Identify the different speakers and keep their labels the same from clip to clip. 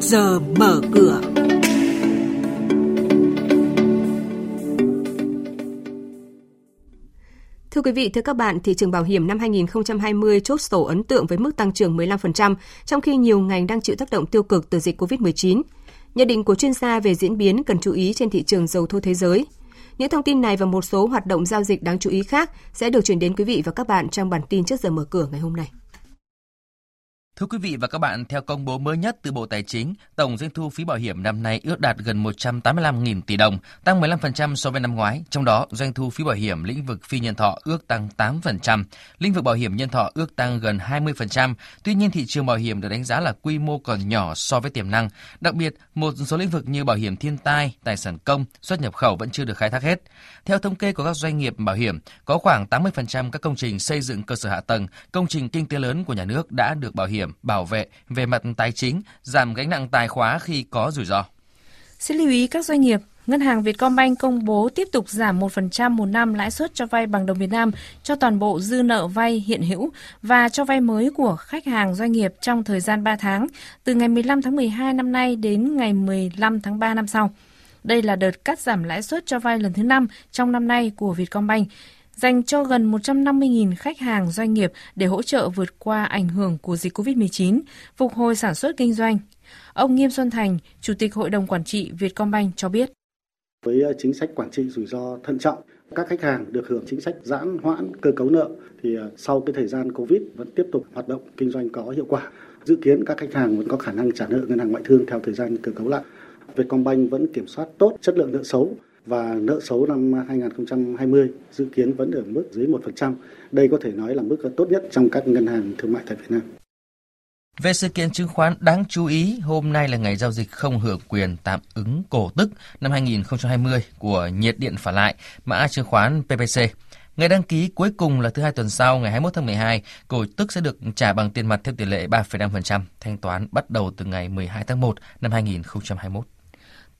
Speaker 1: trước giờ mở cửa.
Speaker 2: Thưa quý vị, thưa các bạn, thị trường bảo hiểm năm 2020 chốt sổ ấn tượng với mức tăng trưởng 15%, trong khi nhiều ngành đang chịu tác động tiêu cực từ dịch COVID-19. Nhận định của chuyên gia về diễn biến cần chú ý trên thị trường dầu thô thế giới. Những thông tin này và một số hoạt động giao dịch đáng chú ý khác sẽ được chuyển đến quý vị và các bạn trong bản tin trước giờ mở cửa ngày hôm nay.
Speaker 3: Thưa quý vị và các bạn, theo công bố mới nhất từ Bộ Tài chính, tổng doanh thu phí bảo hiểm năm nay ước đạt gần 185.000 tỷ đồng, tăng 15% so với năm ngoái. Trong đó, doanh thu phí bảo hiểm lĩnh vực phi nhân thọ ước tăng 8%, lĩnh vực bảo hiểm nhân thọ ước tăng gần 20%. Tuy nhiên, thị trường bảo hiểm được đánh giá là quy mô còn nhỏ so với tiềm năng. Đặc biệt, một số lĩnh vực như bảo hiểm thiên tai, tài sản công, xuất nhập khẩu vẫn chưa được khai thác hết. Theo thống kê của các doanh nghiệp bảo hiểm, có khoảng 80% các công trình xây dựng cơ sở hạ tầng, công trình kinh tế lớn của nhà nước đã được bảo hiểm hiểm, bảo vệ về mặt tài chính, giảm gánh nặng tài khóa khi có rủi ro.
Speaker 4: Xin lưu ý các doanh nghiệp, Ngân hàng Vietcombank công bố tiếp tục giảm 1% một năm lãi suất cho vay bằng đồng Việt Nam cho toàn bộ dư nợ vay hiện hữu và cho vay mới của khách hàng doanh nghiệp trong thời gian 3 tháng, từ ngày 15 tháng 12 năm nay đến ngày 15 tháng 3 năm sau. Đây là đợt cắt giảm lãi suất cho vay lần thứ 5 trong năm nay của Vietcombank dành cho gần 150.000 khách hàng doanh nghiệp để hỗ trợ vượt qua ảnh hưởng của dịch COVID-19, phục hồi sản xuất kinh doanh. Ông Nghiêm Xuân Thành, Chủ tịch Hội đồng Quản trị Vietcombank cho biết.
Speaker 5: Với ờ, chính sách quản trị rủi ro thận trọng, các khách hàng được hưởng chính sách giãn hoãn cơ cấu nợ thì ờ, sau cái thời gian Covid vẫn tiếp tục hoạt động kinh doanh có hiệu quả. Dự kiến các khách hàng vẫn có khả năng trả nợ ngân hàng ngoại thương theo thời gian cơ cấu lại. Vietcombank vẫn kiểm soát tốt chất lượng nợ xấu và nợ xấu năm 2020 dự kiến vẫn ở mức dưới 1%. Đây có thể nói là mức tốt nhất trong các ngân hàng thương mại tại Việt Nam.
Speaker 3: Về sự kiện chứng khoán đáng chú ý, hôm nay là ngày giao dịch không hưởng quyền tạm ứng cổ tức năm 2020 của nhiệt điện phả lại, mã chứng khoán PPC. Ngày đăng ký cuối cùng là thứ hai tuần sau, ngày 21 tháng 12, cổ tức sẽ được trả bằng tiền mặt theo tỷ lệ 3,5%, thanh toán bắt đầu từ ngày 12 tháng 1 năm 2021.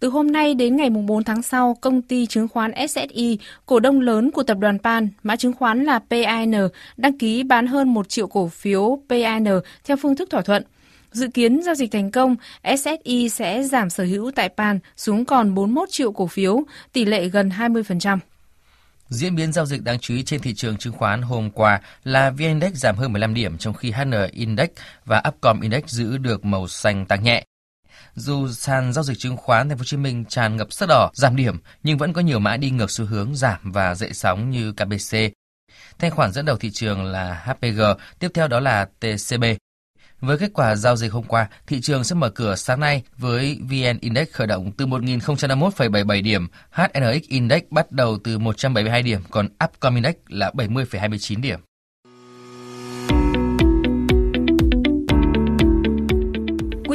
Speaker 4: Từ hôm nay đến ngày 4 tháng sau, công ty chứng khoán SSI, cổ đông lớn của tập đoàn PAN, mã chứng khoán là PAN, đăng ký bán hơn 1 triệu cổ phiếu PAN theo phương thức thỏa thuận. Dự kiến giao dịch thành công, SSI sẽ giảm sở hữu tại PAN xuống còn 41 triệu cổ phiếu, tỷ lệ gần 20%.
Speaker 3: Diễn biến giao dịch đáng chú ý trên thị trường chứng khoán hôm qua là VN Index giảm hơn 15 điểm trong khi HN Index và Upcom Index giữ được màu xanh tăng nhẹ. Dù sàn giao dịch chứng khoán Thành phố Hồ Chí Minh tràn ngập sắc đỏ, giảm điểm nhưng vẫn có nhiều mã đi ngược xu hướng giảm và dậy sóng như KBC. Thanh khoản dẫn đầu thị trường là HPG, tiếp theo đó là TCB. Với kết quả giao dịch hôm qua, thị trường sẽ mở cửa sáng nay với VN Index khởi động từ 1.051,77 điểm, HNX Index bắt đầu từ 172 điểm, còn Upcom Index là 70,29 điểm.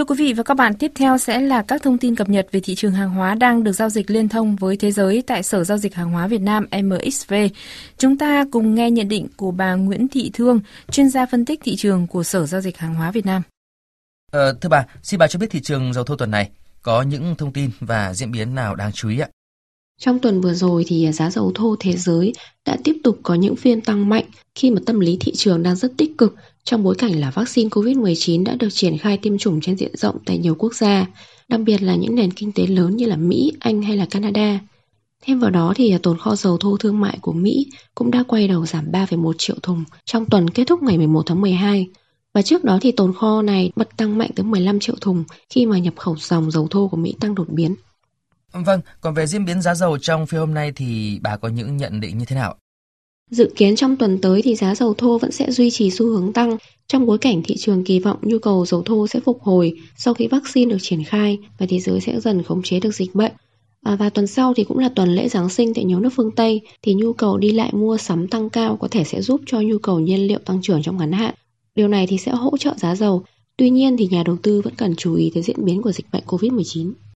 Speaker 4: Thưa quý vị và các bạn, tiếp theo sẽ là các thông tin cập nhật về thị trường hàng hóa đang được giao dịch liên thông với thế giới tại Sở Giao dịch Hàng hóa Việt Nam MXV. Chúng ta cùng nghe nhận định của bà Nguyễn Thị Thương, chuyên gia phân tích thị trường của Sở Giao dịch Hàng hóa Việt Nam.
Speaker 3: Ờ, thưa bà, xin bà cho biết thị trường dầu thô tuần này có những thông tin và diễn biến nào đáng chú ý ạ?
Speaker 6: Trong tuần vừa rồi thì giá dầu thô thế giới đã tiếp tục có những phiên tăng mạnh khi mà tâm lý thị trường đang rất tích cực trong bối cảnh là vaccine COVID-19 đã được triển khai tiêm chủng trên diện rộng tại nhiều quốc gia, đặc biệt là những nền kinh tế lớn như là Mỹ, Anh hay là Canada. Thêm vào đó thì à, tồn kho dầu thô thương mại của Mỹ cũng đã quay đầu giảm 3,1 triệu thùng trong tuần kết thúc ngày 11 tháng 12. Và trước đó thì tồn kho này bật tăng mạnh tới 15 triệu thùng khi mà nhập khẩu dòng dầu thô của Mỹ tăng đột biến.
Speaker 3: Vâng, còn về diễn biến giá dầu trong phiên hôm nay thì bà có những nhận định như thế nào?
Speaker 6: Dự kiến trong tuần tới thì giá dầu thô vẫn sẽ duy trì xu hướng tăng trong bối cảnh thị trường kỳ vọng nhu cầu dầu thô sẽ phục hồi sau khi vaccine được triển khai và thế giới sẽ dần khống chế được dịch bệnh. À, và tuần sau thì cũng là tuần lễ Giáng sinh tại nhiều nước phương Tây thì nhu cầu đi lại mua sắm tăng cao có thể sẽ giúp cho nhu cầu nhiên liệu tăng trưởng trong ngắn hạn. Điều này thì sẽ hỗ trợ giá dầu. Tuy nhiên thì nhà đầu tư vẫn cần chú ý tới diễn biến của dịch bệnh COVID-19.